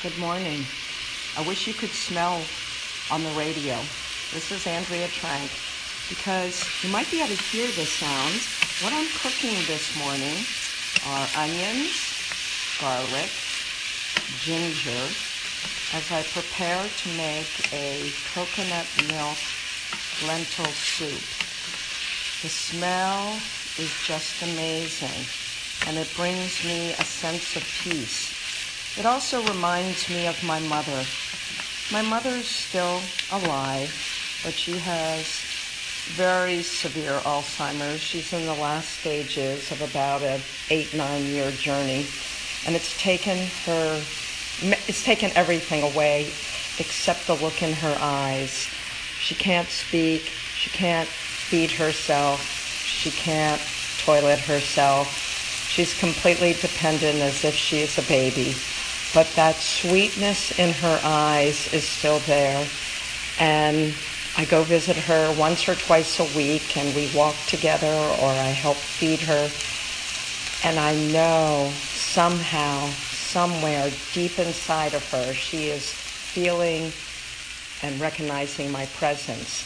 Good morning. I wish you could smell on the radio. This is Andrea Trank because you might be able to hear the sounds. What I'm cooking this morning are onions, garlic, ginger, as I prepare to make a coconut milk lentil soup. The smell is just amazing and it brings me a sense of peace. It also reminds me of my mother. My mother's still alive, but she has very severe Alzheimer's. She's in the last stages of about an eight, nine year journey. And it's taken her, it's taken everything away except the look in her eyes. She can't speak. She can't feed herself. She can't toilet herself. She's completely dependent as if she is a baby but that sweetness in her eyes is still there. And I go visit her once or twice a week and we walk together or I help feed her. And I know somehow, somewhere deep inside of her, she is feeling and recognizing my presence.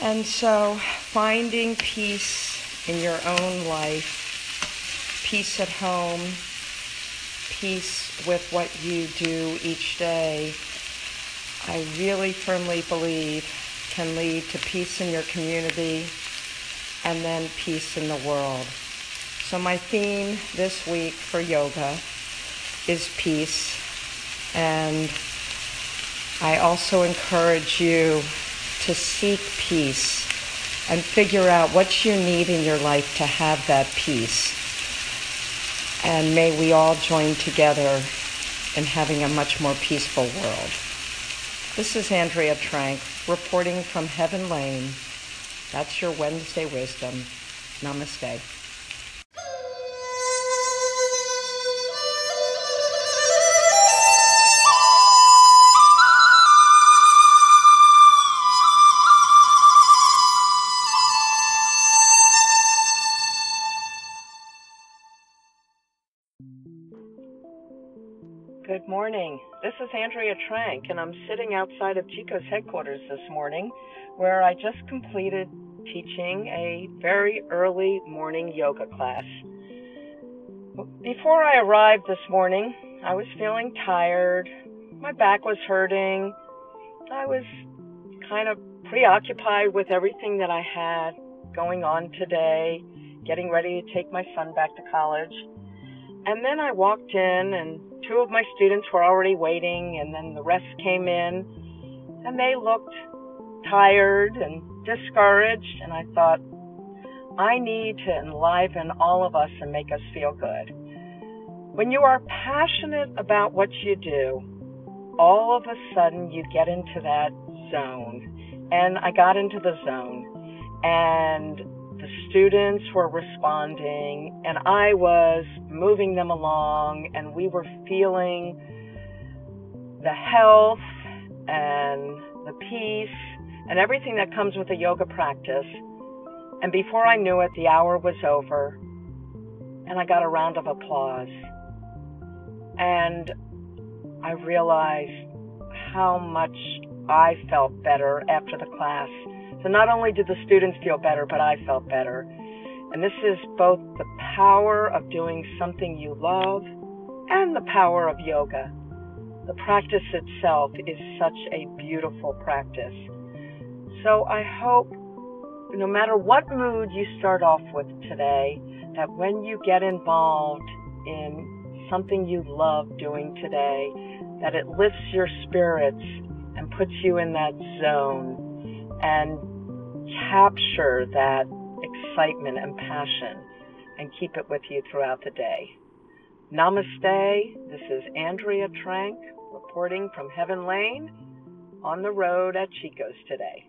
And so finding peace in your own life, peace at home, peace with what you do each day, I really firmly believe can lead to peace in your community and then peace in the world. So my theme this week for yoga is peace. And I also encourage you to seek peace and figure out what you need in your life to have that peace. And may we all join together in having a much more peaceful world. This is Andrea Trank reporting from Heaven Lane. That's your Wednesday wisdom. Namaste. Good morning. This is Andrea Trank, and I'm sitting outside of Chico's headquarters this morning, where I just completed teaching a very early morning yoga class. Before I arrived this morning, I was feeling tired. My back was hurting. I was kind of preoccupied with everything that I had going on today, getting ready to take my son back to college. And then I walked in and two of my students were already waiting, and then the rest came in, and they looked tired and discouraged. And I thought, I need to enliven all of us and make us feel good. When you are passionate about what you do, all of a sudden you get into that zone. And I got into the zone. And the students were responding and I was moving them along and we were feeling the health and the peace and everything that comes with a yoga practice. And before I knew it, the hour was over and I got a round of applause. And I realized how much I felt better after the class so not only did the students feel better, but I felt better. And this is both the power of doing something you love and the power of yoga. The practice itself is such a beautiful practice. So I hope no matter what mood you start off with today, that when you get involved in something you love doing today, that it lifts your spirits and puts you in that zone and capture that excitement and passion and keep it with you throughout the day. Namaste. This is Andrea Trank reporting from Heaven Lane on the road at Chico's today.